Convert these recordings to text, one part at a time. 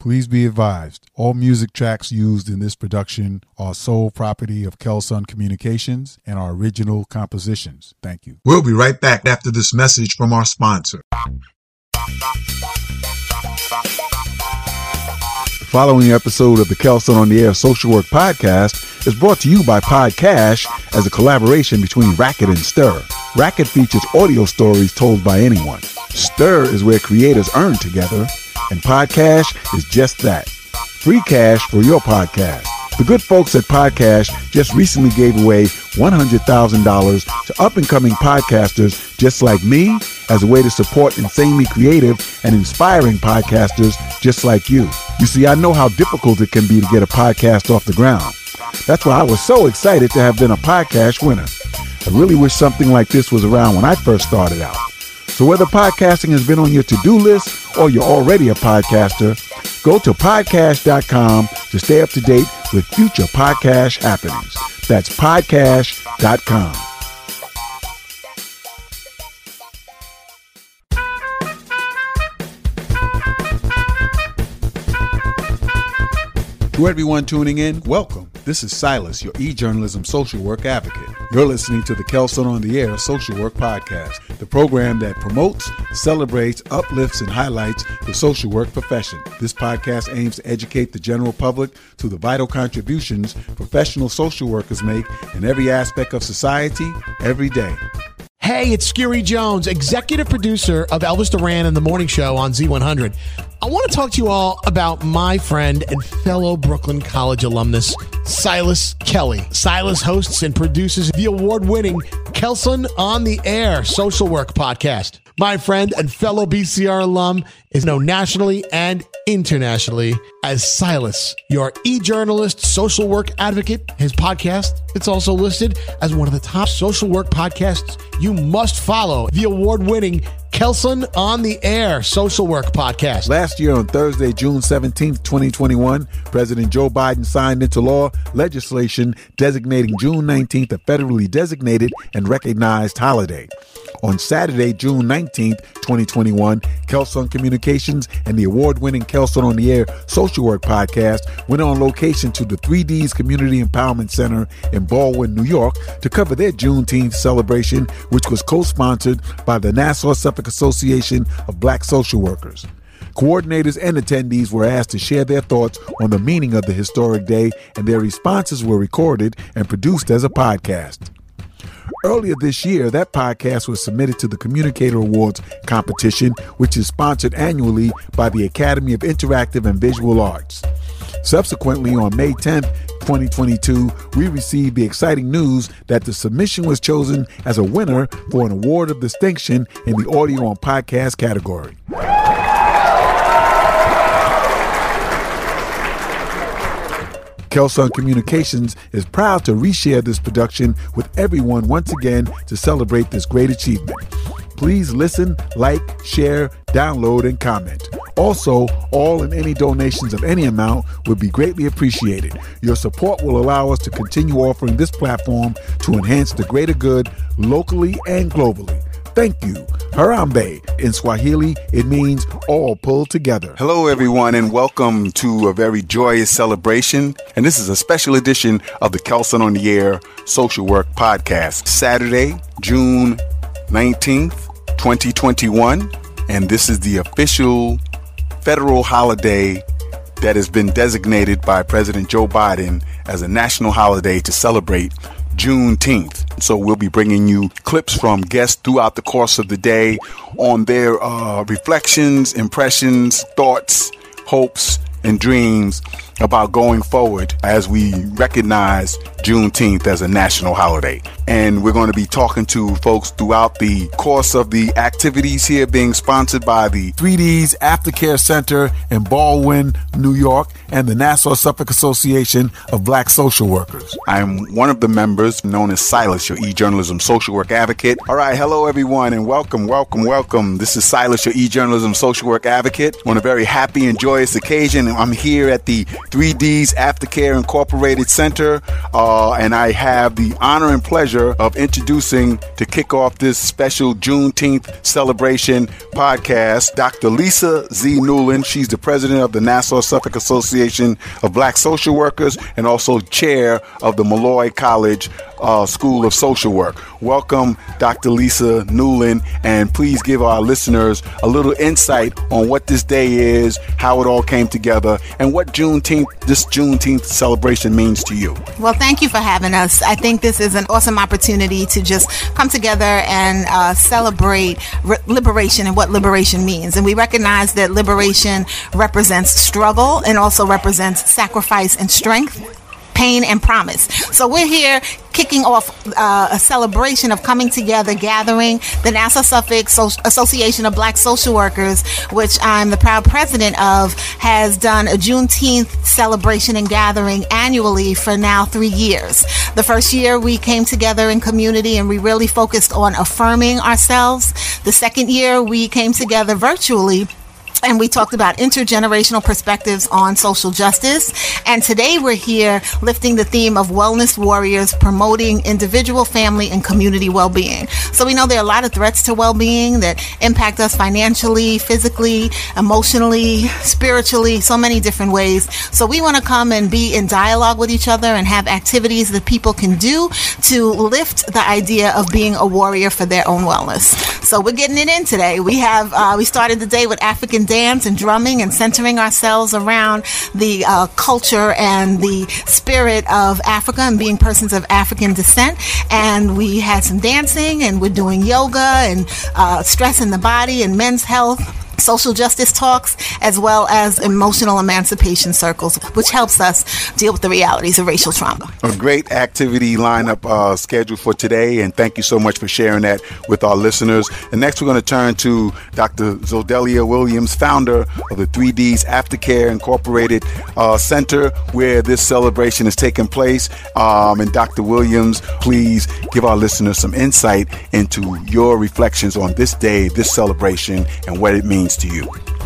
Please be advised, all music tracks used in this production are sole property of Kelsunn Communications and are original compositions. Thank you. We'll be right back after this message from our sponsor. The following episode of the Kelsunn on the Air Social Work Podcast is brought to you by Podcash as a collaboration between Racket and Stir. Racket features audio stories told by anyone. Stir is where creators earn together, and Podcash is just that. Free cash for your podcast. The good folks at Podcash just recently gave away $100,000 to up and coming podcasters just like me as a way to support insanely creative and inspiring podcasters just like you. You see, I know how difficult it can be to get a podcast off the ground. That's why I was so excited to have been a podcast winner. I really wish something like this was around when I first started out. So whether podcasting has been on your to-do list or you're already a podcaster, go to podcast.com to stay up to date with future podcast happenings. That's podcast.com. To everyone tuning in, welcome. This is Silas, your e-journalism social work advocate. You're listening to the Kelsunn on the Air Social Work Podcast, the program that promotes, celebrates, uplifts, and highlights the social work profession. This podcast aims to educate the general public to the vital contributions professional social workers make in every aspect of society every day. Hey, it's Skeery Jones, executive producer of Elvis Duran and the Morning Show on Z100. I want to talk to you all about my friend and fellow Brooklyn College alumnus, Silas Kelly. Silas hosts and produces the award winning Kelsunn on the Air social work podcast. My friend and fellow BCR alum is known nationally and internationally as Silas, your e-journalist, social work advocate. His podcast, it's also listed as one of the top social work podcasts you must follow. The award-winning Kelsunn on the Air social work podcast. Last year on Thursday, June 17th, 2021, President Joe Biden signed into law legislation designating June 19th a federally designated and recognized holiday. On Saturday, June 19th, 2021, Kelsunn Communications and the award winning Kelsunn on the Air social work podcast went on location to the 3Ds Community Empowerment Center in Baldwin, New York to cover their Juneteenth celebration, which was co sponsored by the Nassau Suffolk Association of Black Social Workers. Coordinators and attendees were asked to share their thoughts on the meaning of the historic day, and their responses were recorded and produced as a podcast. Earlier this year, that podcast was submitted to the Communicator Awards competition, which is sponsored annually by the Academy of Interactive and Visual Arts. Subsequently, on May 10th, 2022, we received the exciting news that the submission was chosen as a winner for an award of distinction in the audio on podcast category. Kelsunn Communications is proud to reshare this production with everyone once again to celebrate this great achievement. Please listen, like, share, download, and comment. Also, all and any donations of any amount would be greatly appreciated. Your support will allow us to continue offering this platform to enhance the greater good locally and globally. Thank you. Harambe. In Swahili, it means all pulled together. Hello, everyone, and welcome to a very joyous celebration. And this is a special edition of the Kelsunn on the Air Social Work Podcast. Saturday, June 19th, 2021. And this is the official federal holiday that has been designated by President Joe Biden as a national holiday to celebrate Juneteenth. So we'll be bringing you clips from guests throughout the course of the day on their uh, reflections, impressions, thoughts, hopes, and dreams about going forward as we recognize Juneteenth as a national holiday. And we're going to be talking to folks throughout the course of the activities here being sponsored by the 3Ds Aftercare Center in Baldwin, New York, and the Nassau Suffolk Association of Black Social Workers. I'm one of the members known as Silas, your e-journalism social work advocate. All right, hello everyone and welcome, welcome, welcome. This is Silas, your e-journalism social work advocate on a very happy and joyous occasion. I'm here at the 3Ds Aftercare Incorporated Center, uh, and I have the honor and pleasure of introducing to kick off this special Juneteenth celebration podcast Dr. Lisa Z. Newland. She's the president of the Nassau Suffolk Association of Black Social Workers and also chair of the Molloy College uh, School of Social Work. Welcome, Dr. Lisa Newland, and please give our listeners a little insight on what this day is, how it all came together, and what Juneteenth, this Juneteenth celebration means to you. Well, thank you for having us. I think this is an awesome opportunity to just come together and uh, celebrate re- liberation and what liberation means. And we recognize that liberation represents struggle and also represents sacrifice and strength pain and promise. So we're here kicking off uh, a celebration of coming together, gathering the Nassau Suffolk so- Association of Black Social Workers, which I'm the proud president of, has done a Juneteenth celebration and gathering annually for now three years. The first year we came together in community and we really focused on affirming ourselves. The second year we came together virtually and we talked about intergenerational perspectives on social justice. And today we're here lifting the theme of wellness warriors promoting individual, family, and community well being. So we know there are a lot of threats to well being that impact us financially, physically, emotionally, spiritually, so many different ways. So we want to come and be in dialogue with each other and have activities that people can do to lift the idea of being a warrior for their own wellness. So we're getting it in today. We have, uh, we started the day with African dance and drumming and centering ourselves around the uh, culture and the spirit of Africa and being persons of African descent. And we had some dancing and we're doing yoga and uh, stress in the body and men's health social justice talks, as well as emotional emancipation circles, which helps us deal with the realities of racial trauma. A great activity lineup uh, scheduled for today, and thank you so much for sharing that with our listeners. And next, we're going to turn to Dr. Zodelia Williams, founder of the 3Ds Aftercare Incorporated uh, Center, where this celebration is taking place. Um, and Dr. Williams, please give our listeners some insight into your reflections on this day, this celebration, and what it means to you?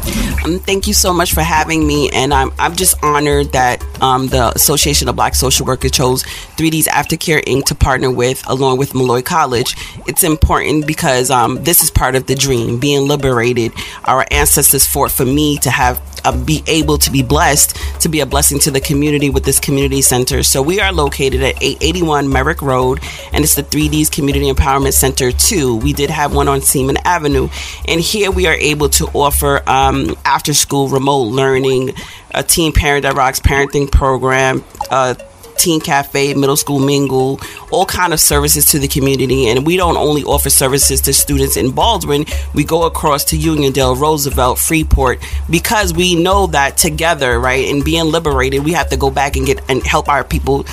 Um, thank you so much for having me, and I'm I'm just honored that um, the Association of Black Social Workers chose 3Ds Aftercare Inc. to partner with, along with Molloy College. It's important because um, this is part of the dream, being liberated. Our ancestors fought for me to have uh, be able to be blessed to be a blessing to the community with this community center. So we are located at 881 Merrick Road, and it's the 3Ds Community Empowerment Center 2. We did have one on Seaman Avenue, and here we are able to offer um, after school remote learning, a teen parent that rocks parenting program. Uh, teen cafe, middle school mingle, all kind of services to the community. And we don't only offer services to students in Baldwin, we go across to Uniondale, Roosevelt, Freeport, because we know that together, right, and being liberated, we have to go back and get and help our people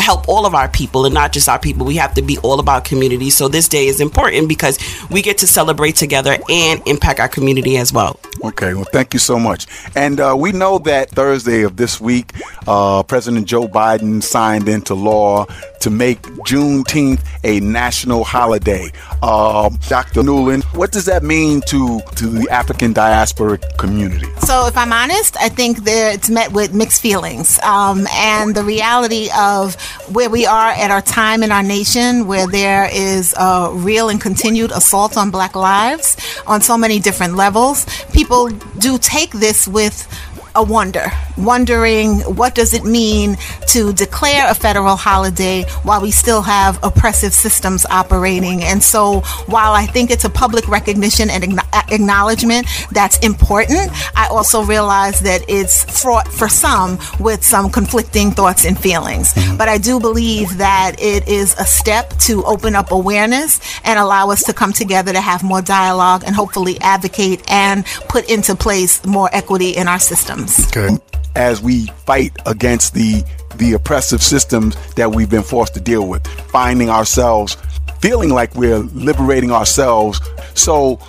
help all of our people and not just our people. We have to be all about community. So this day is important because we get to celebrate together and impact our community as well. Okay, well, thank you so much. And uh, we know that Thursday of this week, uh, President Joe Biden signed into law to make Juneteenth a national holiday. Uh, Dr. Newland, what does that mean to, to the African diaspora community? So, if I'm honest, I think that it's met with mixed feelings. Um, and the reality of where we are at our time in our nation, where there is a real and continued assault on black lives on so many different levels, people do take this with a wonder, wondering what does it mean to declare a federal holiday while we still have oppressive systems operating. And so while I think it's a public recognition and acknowledgement that's important, I also realize that it's fraught for some with some conflicting thoughts and feelings. Mm-hmm. But I do believe that it is a step to open up awareness and allow us to come together to have more dialogue and hopefully advocate and put into place more equity in our system systems. Okay. As we fight against the the oppressive systems that we've been forced to deal with, finding ourselves feeling like we're liberating ourselves. So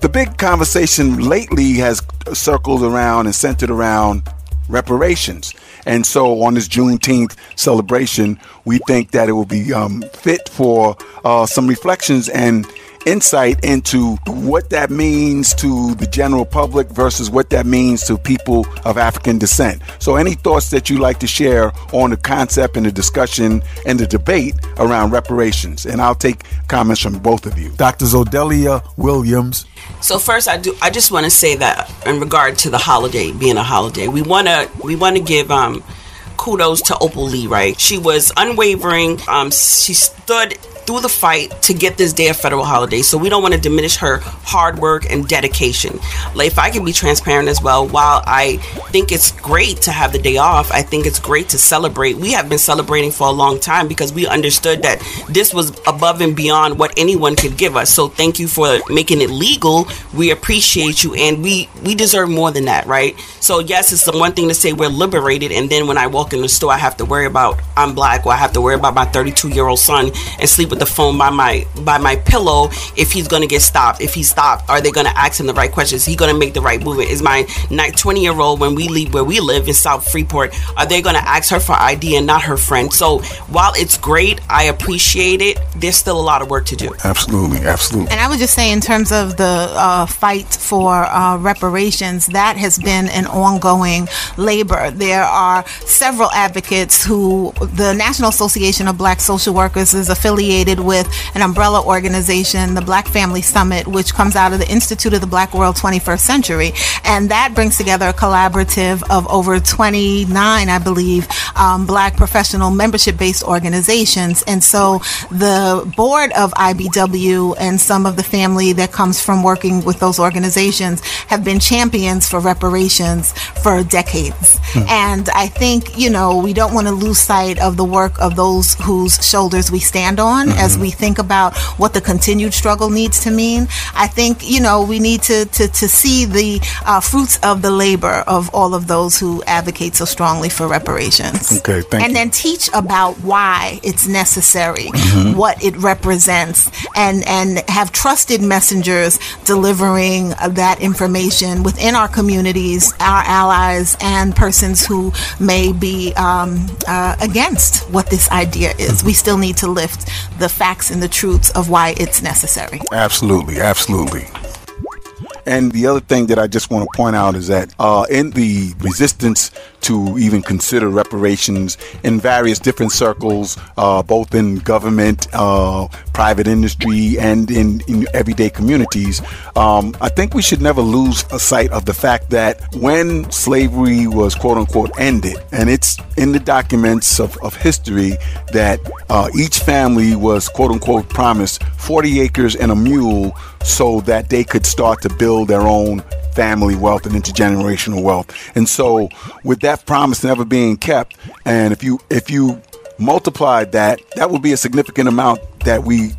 the big conversation lately has circled around and centered around reparations. And so on this Juneteenth celebration, we think that it will be um, fit for uh, some reflections and insight into what that means to the general public versus what that means to people of African descent. So, any thoughts that you'd like to share on the concept and the discussion and the debate around reparations? And I'll take comments from both of you. Dr. Zodelia Williams. So first, I do. I just want to say that in regard to the holiday being a holiday, we want to we want to give um, kudos to Opal Lee. Right, she was unwavering. Um, she stood through the fight to get this day a federal holiday. So we don't want to diminish her hard work and dedication. Like if I can be transparent as well, while I think it's great to have the day off, I think it's great to celebrate. We have been celebrating for a long time because we understood that this was above and beyond what anyone could give us. So thank you for making it legal. We appreciate you and we we deserve more than that, right? So yes, it's the one thing to say we're liberated and then when I walk in the store I have to worry about I'm black or I have to worry about my 32 year old son and sleep with the phone by my by my pillow if he's going to get stopped. If he's stopped, are they going to ask him the right questions? Is he going to make the right movement? Is my 20 year old when we leave where we live in South Freeport, are they going to ask her for ID and not her friend? So while it's great, I appreciate it. There's still a lot of work to do. Absolutely, absolutely. And I would just say, in terms of the uh, fight for uh, reparations, that has been an ongoing labor. There are several advocates who the National Association of Black Social Workers is affiliated affiliated with an umbrella organization, the Black Family Summit, which comes out of the Institute of the Black World 21st Century. And that brings together a collaborative of over 29, I believe, um, Black professional membership based organizations. And so the board of IBW and some of the family that comes from working with those organizations have been champions for reparations for decades. Hmm. And I think, you know, we don't want to lose sight of the work of those whose shoulders we stand on mm-hmm. as we think about what the continued struggle needs to mean. I think, you know, we need to, to, to see the uh, fruits of the labor of all of those who advocate so strongly for reparations. Okay, thank and you. then teach about why it's necessary, mm-hmm. what it represents, and, and have trusted messengers delivering uh, that information within our communities, our allies, and persons who may be um, uh, against what this idea is. Mm-hmm. We still need to lift the facts and the truths of why it's necessary. Absolutely, absolutely. And the other thing that I just want to point out is that uh, in the resistance to even consider reparations in various different circles, uh, both in government, uh, private industry, and in, in everyday communities, um, I think we should never lose sight of the fact that when slavery was quote unquote ended, and it's in the documents of, of history that uh, each family was quote unquote promised 40 acres and a mule so that they could start to build their own family wealth and intergenerational wealth. And so with that promise never being kept, and if you if you multiplied that, that would be a significant amount that we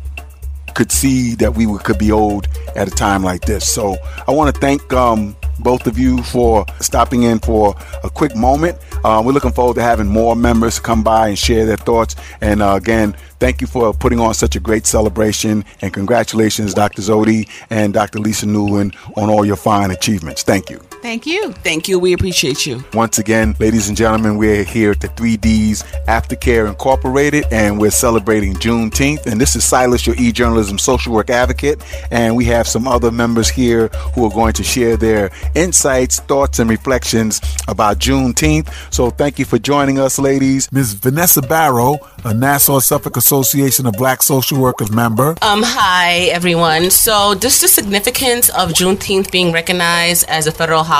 could see that we could be owed at a time like this. So I want to thank um, both of you for stopping in for a quick moment. Uh, we're looking forward to having more members come by and share their thoughts. And uh, again, thank you for putting on such a great celebration. And congratulations, Dr. Zodi and Dr. Lisa Newland, on all your fine achievements. Thank you. Thank you. Thank you. We appreciate you. Once again, ladies and gentlemen, we're here at the 3Ds Aftercare Incorporated, and we're celebrating Juneteenth. And this is Silas, your e-journalism social work advocate, and we have some other members here who are going to share their insights, thoughts, and reflections about Juneteenth. So thank you for joining us, ladies. Ms. Vanessa Barrow, a Nassau Suffolk Association of Black Social Workers member. Um, hi, everyone. So, just the significance of Juneteenth being recognized as a federal holiday,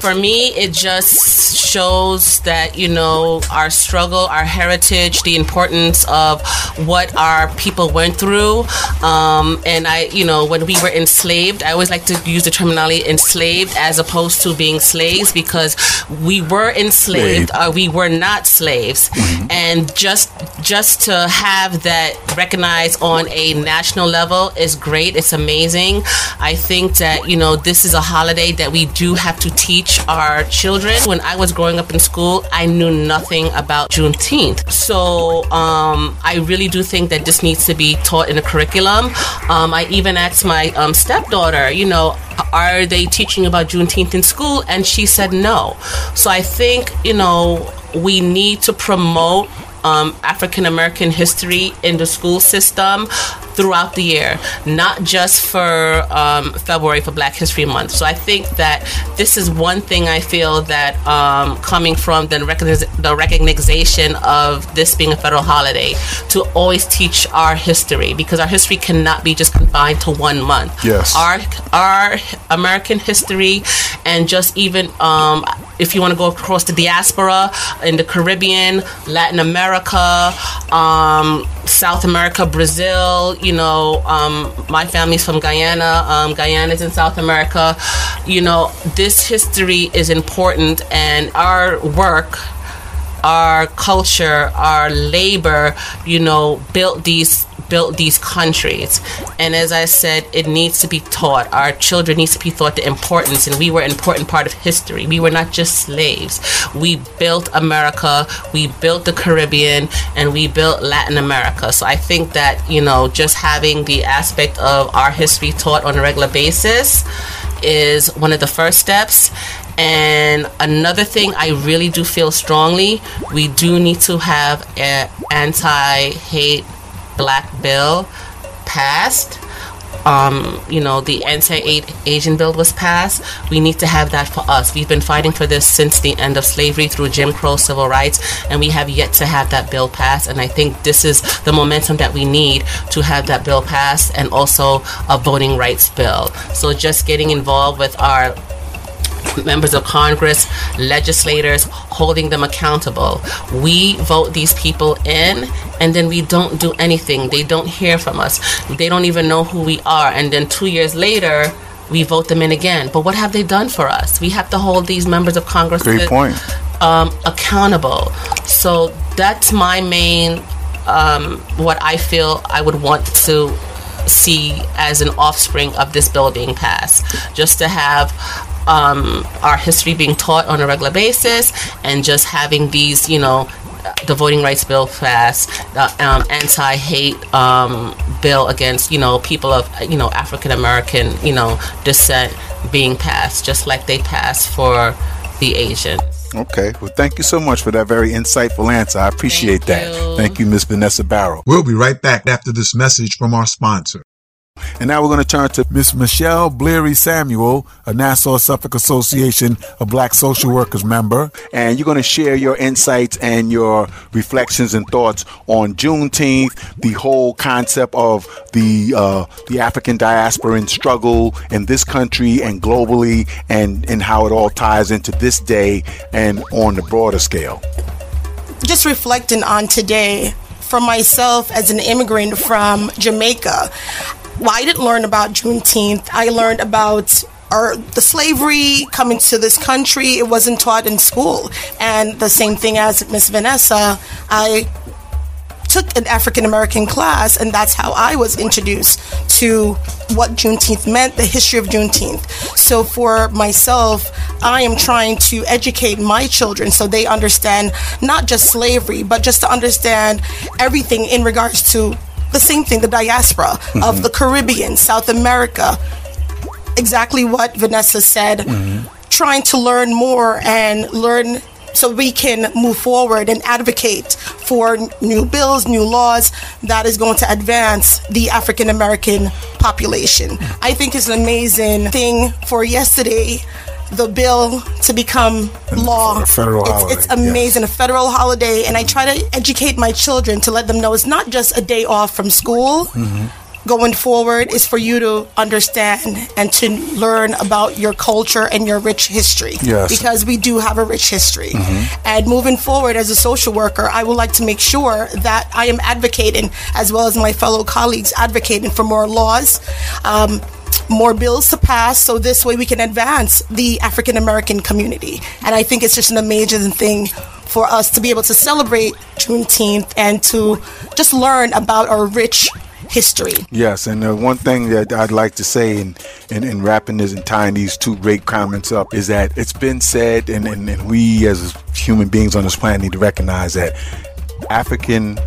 for me, it just shows that, you know, our struggle, our heritage, the importance of what our people went through. Um, and I, you know, when we were enslaved, I always like to use the terminology enslaved as opposed to being slaves because we were enslaved, or uh, we were not slaves. Mm-hmm. And just just to have that recognized on a national level is great. It's amazing. I think that, you know, this is a holiday that we do have to teach our children. When I was growing up in school, I knew nothing about Juneteenth. So um, I really do think that this needs to be taught in the curriculum. Um, I even asked my um, stepdaughter, you know, are they teaching about Juneteenth in school? And she said no. So I think, you know, we need to promote um, African American history in the school system. throughout the year, not just for um, February for Black History Month. So I think that this is one thing I feel that um, coming from the, recogniz- the recognition of this being a federal holiday to always teach our history because our history cannot be just confined to one month. Yes. Our our American history and just even um, if you want to go across the diaspora in the Caribbean, Latin America, um, South America, Brazil. You know, um, my family's from Guyana. Um, Guyana is in South America. You know, this history is important, and our work our culture, our labor, you know, built these built these countries. And as I said, it needs to be taught. Our children needs to be taught the importance and we were an important part of history. We were not just slaves. We built America, we built the Caribbean, and we built Latin America. So I think that, you know, just having the aspect of our history taught on a regular basis is one of the first steps. And another thing I really do feel strongly, we do need to have an anti-hate black bill passed. Um, you know, the anti-Asian bill was passed. We need to have that for us. We've been fighting for this since the end of slavery through Jim Crow civil rights, and we have yet to have that bill passed. And I think this is the momentum that we need to have that bill passed, and also a voting rights bill. So just getting involved with our members of Congress, legislators, holding them accountable. We vote these people in and then we don't do anything. They don't hear from us. They don't even know who we are. And then two years later, we vote them in again. But what have they done for us? We have to hold these members of Congress Great to- point. um, accountable. So that's my main, um, what I feel I would want to see as an offspring of this bill being passed. Just to have um, our history being taught on a regular basis and just having these, you know, the voting rights bill passed, the um, anti-hate um, bill against you know people of you know African American you know descent being passed, just like they passed for the Asians. Okay. Well, thank you so much for that very insightful answer. I appreciate Thank that. you. Thank you, Miss Vanessa Barrow. We'll be right back after this message from our sponsor. And now we're going to turn to Miss Michelle Bleary Samuel, a Nassau Suffolk Association of Black Social Workers member. and you're going to share your insights and your reflections and thoughts on Juneteenth, the whole concept of the uh, the African diasporan struggle in this country and globally, and and how it all ties into this day and on the broader scale. just reflecting on today for myself as an immigrant from Jamaica. Well, I didn't learn about Juneteenth. I learned about our, the slavery coming to this country. It wasn't taught in school. And the same thing as Miss Vanessa, I took an African American class, and that's how I was introduced to what Juneteenth meant, the history of Juneteenth. So for myself, I am trying to educate my children so they understand not just slavery, but just to understand everything in regards to the same thing, the diaspora of mm-hmm. the Caribbean, South America, exactly what Vanessa said, mm-hmm. trying to learn more and learn so we can move forward and advocate for new bills, new laws that is going to advance the African American population. Mm-hmm. I think it's an amazing thing for yesterday. The bill to become law. federal it's, holiday, it's amazing, a federal holiday, and I try to educate my children to let them know it's not just a day off from school going forward is for you to understand and to learn about your culture and your rich history. Yes. Because we do have a rich history. And moving forward as a social worker, I would like to make sure that I am advocating, as well as my fellow colleagues, advocating for more laws. Um, more bills to pass so this way we can advance the African American community. And I think it's just an amazing thing for us to be able to celebrate Juneteenth and to just learn about our rich history. Yes, and uh, one thing that I'd like to say in, in, in wrapping this and tying these two great comments up is that it's been said, and, and, and we as human beings on this planet need to recognize that African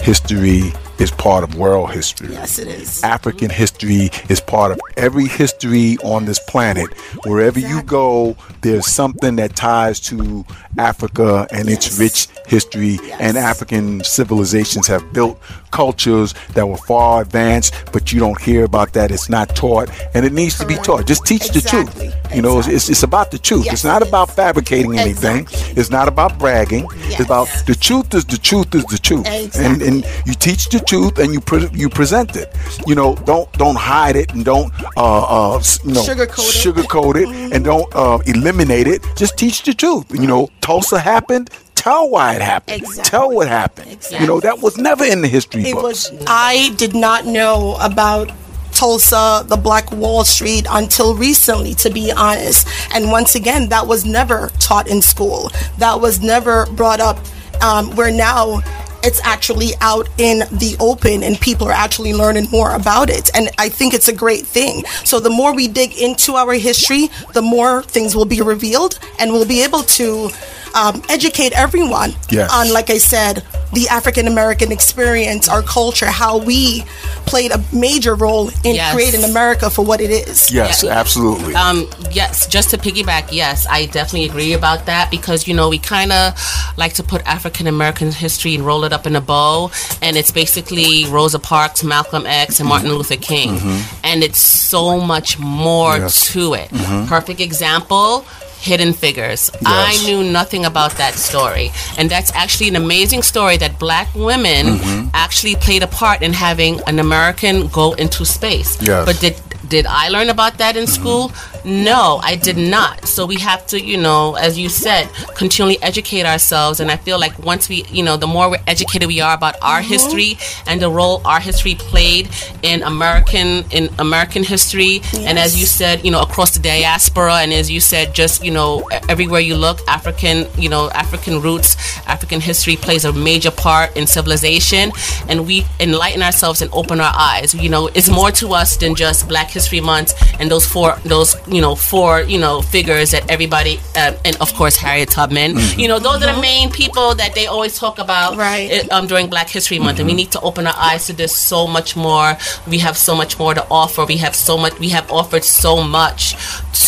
history is part of world history. Yes, it is. African history is part of every history on this planet. Wherever you go, there's something that ties to Africa and its rich history. And African civilizations have built cultures that were far advanced, but you don't hear about that. It's not taught, and it needs to be taught. Just teach the Exactly. truth. You know, it's, it's, it's about the truth. Yes, it's not it about fabricating anything. Exactly. It's not about bragging. Yes. It's about the truth is the truth is the truth. And, and you teach the truth and you pre- you present it. You know, don't don't hide it and don't uh, uh you know Sugarcoat it. sugarcoat it and don't uh, eliminate it. Just teach the truth. You know, Tulsa happened. Tell why it happened. Exactly. Tell what happened. You know, that was never in the history It books. was. I did not know about Tulsa, the Black Wall Street until recently, to be honest. And once again, that was never taught in school. That was never brought up. Um, where now it's actually out in the open and people are actually learning more about it. And I think it's a great thing. So the more we dig into our history, the more things will be revealed and we'll be able to um, educate everyone Yes. on, like I said, the African American experience, our culture, how we played a major role in Yes. creating America for what it is. yes, Yeah. absolutely. Um, yes, just to piggyback, yes, I definitely agree about that because you know we kind of like to put African American history and roll it up in a bow, and it's basically Rosa Parks, Malcolm X, and Martin Luther King, and it's so much more Yes. to it. Perfect example. Hidden Figures. I knew nothing about that story. And that's actually an amazing story that black women mm-hmm. actually played a part in having an American go into space. Yes. But did did I learn about that in school? No, I did not. So we have to, you know, as you said, continually educate ourselves. And I feel like once we, you know, the more we're educated we are about our mm-hmm. history and the role our history played in American in American history, and as you said, you know, across the diaspora, and as you said, just you know, everywhere you look, African, you know, African roots, African history plays a major part in civilization, and we enlighten ourselves and open our eyes. You know, it's more to us than just Black History Month and those four, those you know, four you know figures that everybody, uh, and of course Harriet Tubman. You know, those are the main people that they always talk about Right. uh, um, during Black History Month, and we need to open our eyes to this so much more. We have so much more to offer. We have so much. We have offered so much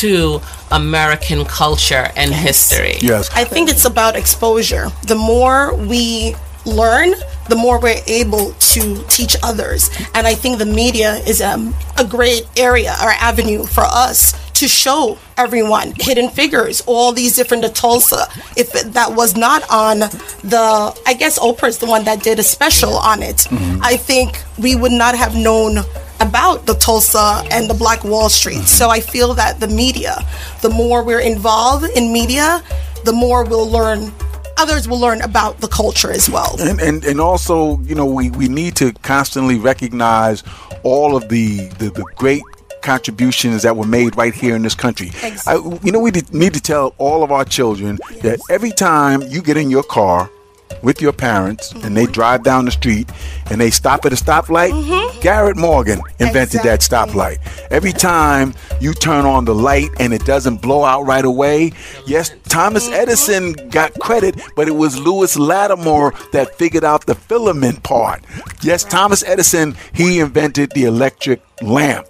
to American culture and history. yes. I think it's about exposure. The more we learn, the more we're able to teach others. And I think the media is um, a great area or avenue for us to show everyone hidden figures, all these different the Tulsa. If that was not on the, I guess Oprah's the one that did a special on it. I think we would not have known about the Tulsa and the Black Wall Street. So I feel that the media, the more we're involved in media, the more we'll learn. Others will learn about the culture as well. and, and and also you know we, we need to constantly recognize all of the, the, the great contributions that were made right here in this country. I, you know we need to tell all of our children that every time you get in your car with your parents and they drive down the street and they stop at a stoplight? Mm-hmm. Garrett morgan invented that stoplight. Every time you turn on the light and it doesn't blow out right away yes thomas mm-hmm. edison got credit but it was lewis latimer that figured out the filament part. Yes thomas edison he invented the electric lamp.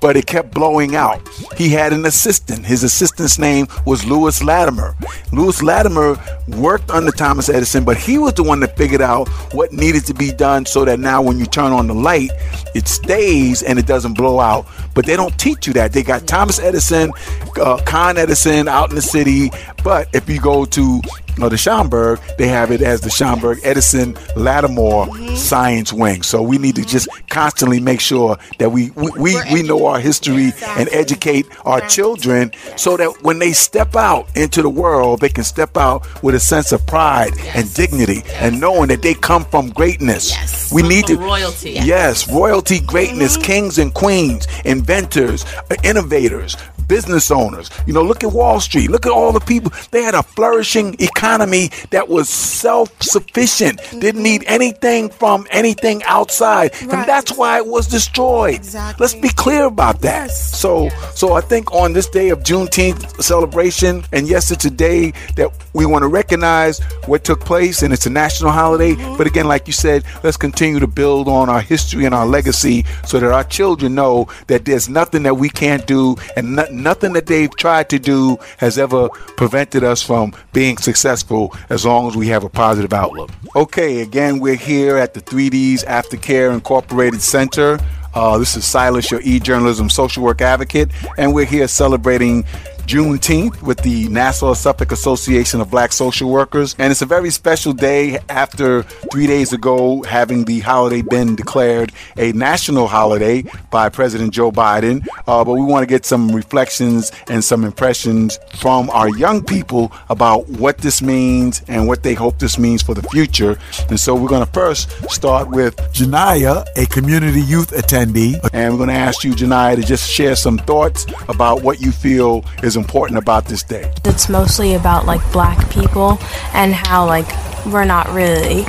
But it kept blowing out. He had an assistant. His assistant's name was Lewis Latimer. Lewis Latimer worked under Thomas Edison, but he was the one that figured out what needed to be done so that now when you turn on the light, it stays and it doesn't blow out. But they don't teach you that. They got Thomas Edison, uh, Con Edison out in the city, but if you go to uh, the Schomburg, they have it as the Schomburg Edison Latimer Science Wing. So we need to just constantly make sure that we we, we, we know our history and educate our children so that when they step out into the world, they can step out with a sense of pride and dignity and knowing that they come from greatness. Yes. We need to royalty. Yes, royalty, greatness, kings and queens, inventors, uh, innovators, business owners. You know, look at Wall Street. Look at all the people. They had a flourishing economy that was self-sufficient. Mm-hmm. Didn't need anything from anything outside, Right. and that's why it was destroyed. Exactly. Let's be clear about that. Yes. So, so I think on this day of Juneteenth celebration, and yes, it's a day that we want to recognize what took place, and it's a national holiday. Mm-hmm. But again, like you said, let's continue to build on our history and our legacy, so that our children know that there's nothing that we can't do, and no- nothing that they've tried to do has ever prevented us from being successful, as long as we have a positive outlook. Okay, again, we're here at the 3Ds Aftercare Incorporated Center. Uh, this is Silas, your e-journalism social work advocate, and we're here celebrating Juneteenth with the Nassau Suffolk Association of Black Social Workers. And it's a very special day after three days ago having the holiday been declared a national holiday by President Joe Biden. Uh, but we want to get some reflections and some impressions from our young people about what this means and what they hope this means for the future. And so we're going to first start with Janaya, a community youth attendee. and we're going to ask you, Janaya, to just share some thoughts about what you feel is important about this day. It's mostly about like black people and how like we're not really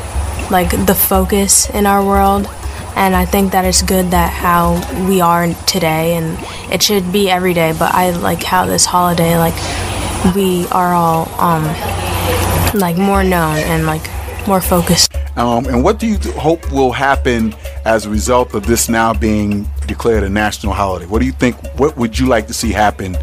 like the focus in our world. And I think that it's good that how we are today and it should be every day, but I like how this holiday like we are all um like more known and like more focused. Um, and what do you hope will happen as a result of this now being declared a national holiday? What do you think? What would you like to see happen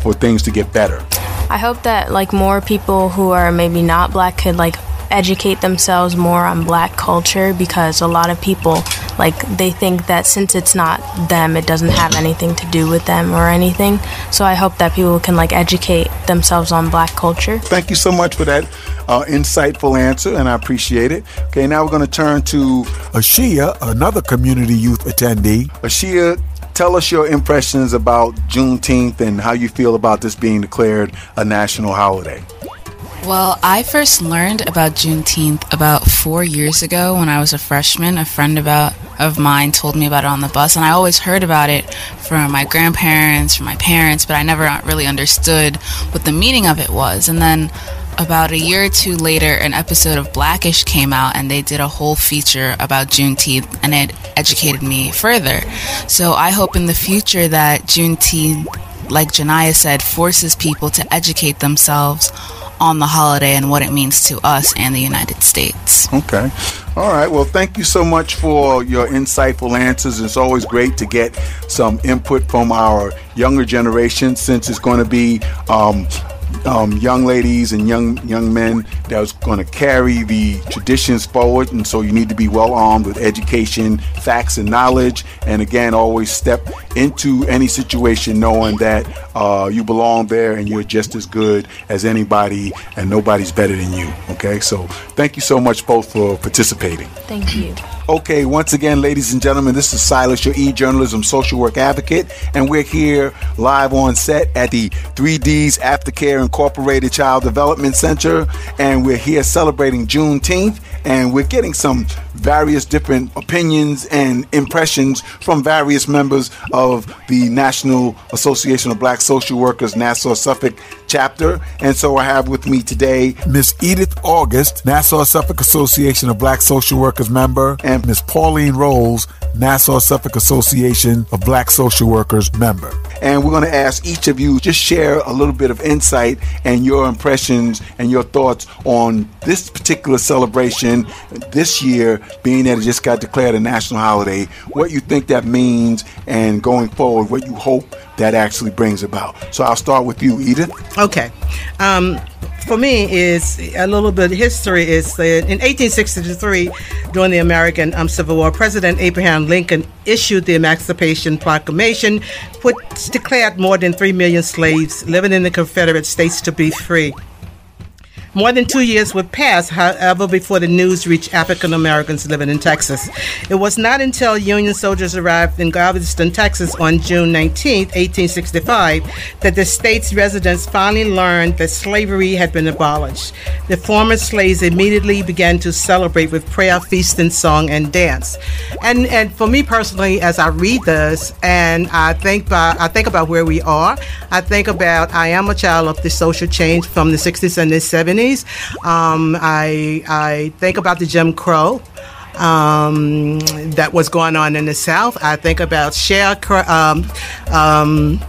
for things to get better? I hope that like more people who are maybe not black could like educate themselves more on black culture because a lot of people like they think that since it's not them it doesn't have anything to do with them or anything. So I hope that people can like educate themselves on black culture. Thank you so much for that uh, insightful answer, and I appreciate it. Okay, now we're going to turn to Ashia, another community youth attendee. Ashia. Tell us your impressions about Juneteenth and how you feel about this being declared a national holiday. Well, I first learned about Juneteenth about four years ago when I was a freshman. A friend about of mine told me about it on the bus, and I always heard about it from my grandparents, from my parents, but I never really understood what the meaning of it was. And then about a year or two later, an episode of Blackish came out, and they did a whole feature about Juneteenth, and it educated me further. So I hope in the future that Juneteenth, like Janaya said, forces people to educate themselves on the holiday and what it means to us and the United States. Okay. All right. Well, thank you so much for your insightful answers. It's always great to get some input from our younger generation since it's going to be um, um, young ladies and young young men that's going to carry the traditions forward. And so you need to be well armed with education, facts, and knowledge. And again, always step into any situation knowing that uh, you belong there and you're just as good as anybody and nobody's better than you. Okay. So thank you so much both for participating. Thank you. Okay, once again, ladies and gentlemen, this is Silas, your e-journalism social work advocate, and we're here live on set at the 3Ds Aftercare Incorporated Child Development Center, and we're here celebrating Juneteenth, and we're getting some various different opinions and impressions from various members of the National Association of Black Social Workers Nassau Suffolk chapter. And so I have with me today Miss Edith August, Nassau Suffolk Association of Black Social Workers member, and Miss Pauline Rolls, Nassau Suffolk Association of Black Social Workers member. And we're going to ask each of you just share a little bit of insight and your impressions and your thoughts on this particular celebration this year, being that it just got declared a national holiday, what you think that means, and going forward, what you hope that actually brings about. So I'll start with you, Edith. Okay. Um, for me, is a little bit of history. Is that in 1863, during the American um, Civil War, President Abraham Lincoln issued the Emancipation Proclamation, which declared more than three million slaves living in the Confederate States to be free. More than two years would pass, however, before the news reached African Americans living in Texas. It was not until Union soldiers arrived in Galveston, Texas on June 19, 1865, that the state's residents finally learned that slavery had been abolished. The former slaves immediately began to celebrate with prayer, feasting, song, and dance. And and for me personally, as I read this and I think about I think about where we are, I think about I am a child of the social change from the 60s and the 70s. Um, I I think about the Jim Crow um, that was going on in the South. I think about share um, um,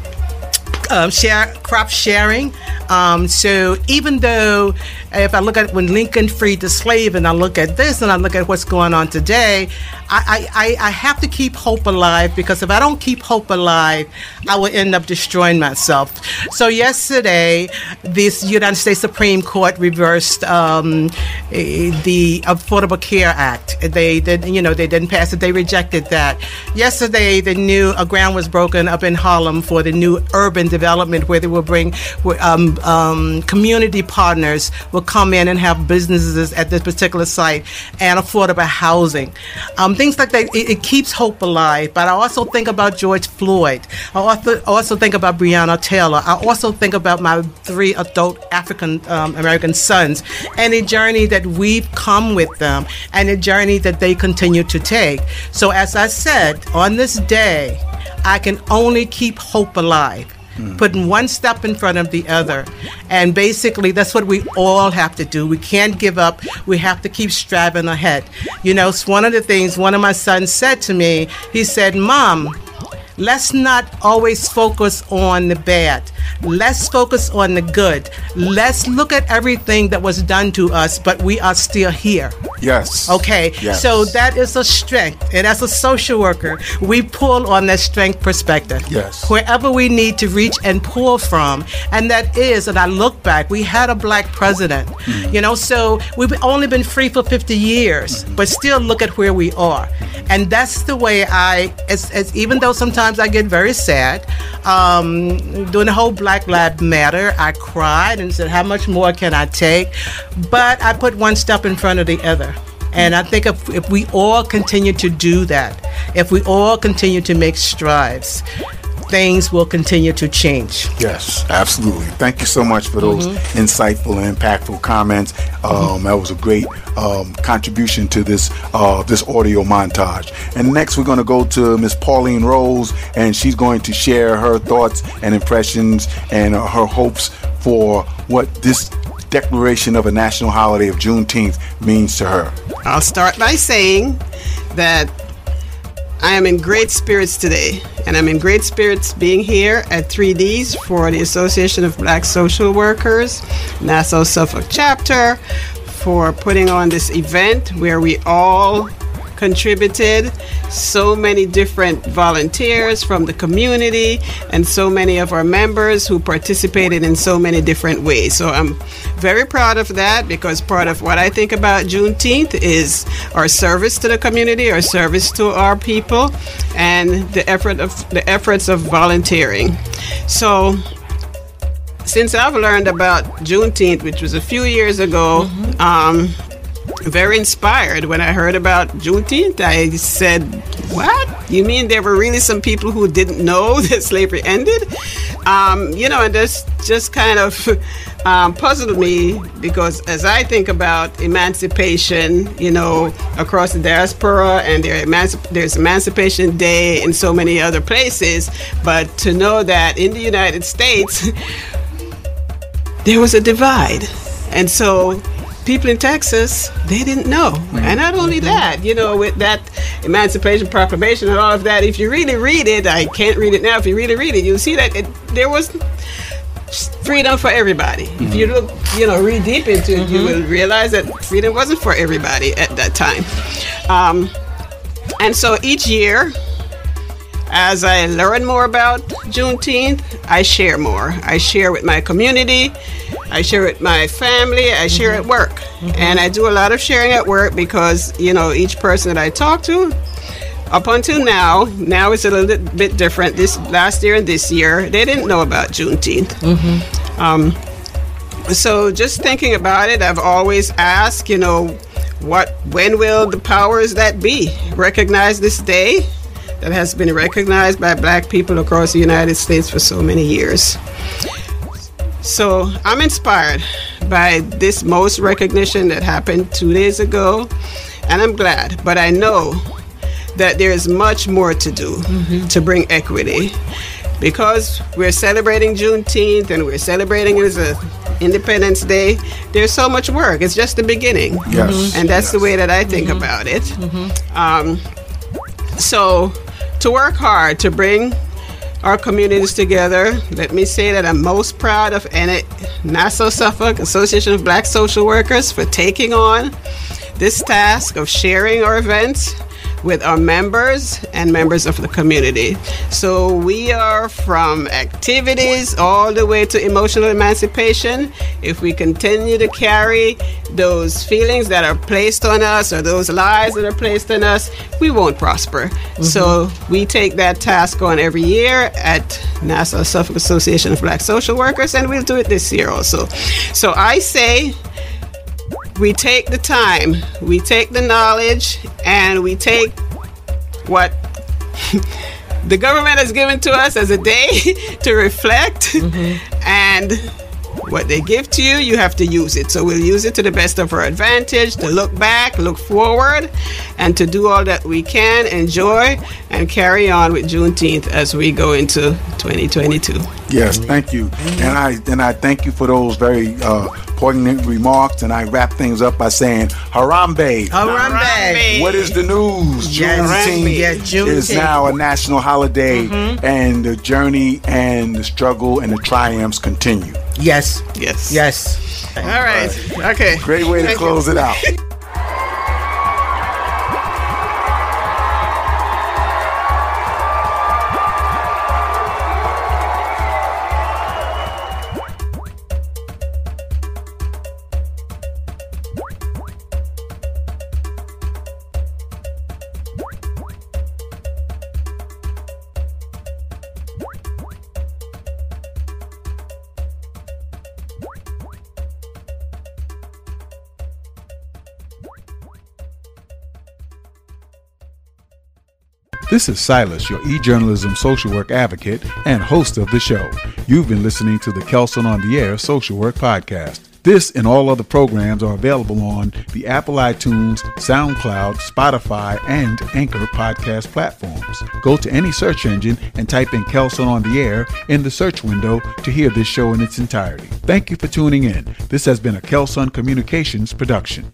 uh, share crop sharing. Um, so even though if I look at when Lincoln freed the slave, and I look at this, and I look at what's going on today, I, I, I have to keep hope alive because if I don't keep hope alive, I will end up destroying myself. So yesterday, this United States Supreme Court reversed um, the Affordable Care Act. They did, you know, they didn't pass it. They rejected that. Yesterday, the new ground was broken up in Harlem for the new urban development where they will bring um, um, community partners will come in and have businesses at this particular site and affordable housing. Um, things like that, it, it, keeps hope alive. But I also think about George Floyd. I also, also think about Breonna Taylor. I also think about my three adult African um, American sons and the journey that we've come with them and the journey that they continue to take. So, as I said, on this day, I can only keep hope alive mm. putting one step in front of the other. And basically, that's what we all have to do. We can't give up. We have to keep striving ahead. You know, it's one of the things one of my sons said to me. He said, Mom, let's not always focus on the bad. Let's focus on the good. Let's look at everything that was done to us, but we are still here. Yes. Okay. Yes. So that is a strength. And as a social worker, we pull on that strength perspective. Yes. Wherever we need to reach and pull from. And that is, and I look back, we had a black president. Mm. You know, so we've only been free for 50 years, mm. but still look at where we are. And that's the way I, as, as even though sometimes I get very sad, um, doing the whole Black Lives Matter, I cried and said, How much more can I take? But I put one step in front of the other. And I think if, if we all continue to do that, if we all continue to make strides, things will continue to change. Yes, absolutely. Thank you so much for those mm-hmm. insightful and impactful comments. Um, mm-hmm. That was a great um, contribution to this uh, this audio montage. And next, we're going to go to Miss Pauline Rose, and she's going to share her thoughts and impressions and uh, her hopes for what this declaration of a national holiday of Juneteenth means to her. I'll start by saying that I am in great spirits today, and I'm in great spirits being here at 3Ds for the Association of Black Social Workers, Nassau Suffolk chapter, for putting on this event where we all contributed, so many different volunteers from the community, and so many of our members who participated in so many different ways. So I'm very proud of that because part of what I think about Juneteenth is our service to the community, our service to our people, and the effort of the efforts of volunteering. So since I've learned about Juneteenth, which was a few years ago, mm-hmm. um, very inspired when I heard about Juneteenth. I said, What? You mean there were really some people who didn't know that slavery ended? Um, you know, and this just kind of um, puzzled me because as I think about emancipation, you know, across the diaspora, and there there's Emancipation Day in so many other places, but to know that in the United States, there was a divide. And so people in Texas, they didn't know. Mm-hmm. And not only mm-hmm. that, you know, with that Emancipation Proclamation and all of that, if you really read it, I can't read it now, if you really read it, you'll see that it, there was freedom for everybody. Mm-hmm. If you look, you know, read deep into it, you mm-hmm. will realize that freedom wasn't for everybody at that time. Um, and so each year, as I learn more about Juneteenth, I share more. I share with my community, I share it my family, I share mm-hmm. at work. Mm-hmm. And I do a lot of sharing at work because, you know, each person that I talk to, up until now, now it's a little bit different. This last year and this year, they didn't know about Juneteenth. Mm-hmm. Um, so just thinking about it, I've always asked, you know, what when will the powers that be recognize this day that has been recognized by black people across the United States for so many years? So I'm inspired by this most recognition that happened two days ago, and I'm glad. But I know that there is much more to do mm-hmm. to bring equity because we're celebrating Juneteenth and we're celebrating it as a Independence Day. There's so much work. It's just the beginning. Yes. Mm-hmm. And that's yes. the way that I think mm-hmm. about it. Mm-hmm. Um, so to work hard to bring our communities together. Let me say that I'm most proud of Nassau Suffolk Association of Black Social Workers for taking on this task of sharing our events with our members and members of the community. So we are from activities all the way to emotional emancipation. If we continue to carry those feelings that are placed on us or those lies that are placed on us, we won't prosper. Mm-hmm. So we take that task on every year at Nassau Suffolk Association of Black Social Workers, and we'll do it this year also. So I say, we take the time, we take the knowledge, and we take what the government has given to us as a day to reflect mm-hmm. and what they give to you, you have to use it. So we'll use it to the best of our advantage to look back, look forward, and to do all that we can, enjoy, and carry on with Juneteenth as we go into 2022. Yes, thank you, and I and I thank you for those very uh, poignant remarks. And I wrap things up by saying, Harambee. Harambee. What is the news? Yes, Juneteenth yes, Juneteenth. is now a national holiday, mm-hmm. and the journey and the struggle and the triumphs continue. Yes. Yes. Yes. All right. Okay. Great way to Thank close you. it out. This is Silas, your e-journalism social work advocate and host of the show. You've been listening to the Kelsunn on the Air Social Work Podcast. This and all other programs are available on the Apple iTunes, SoundCloud, Spotify, and Anchor podcast platforms. Go to any search engine and type in Kelsunn on the Air in the search window to hear this show in its entirety. Thank you for tuning in. This has been a Kelsunn Communications production.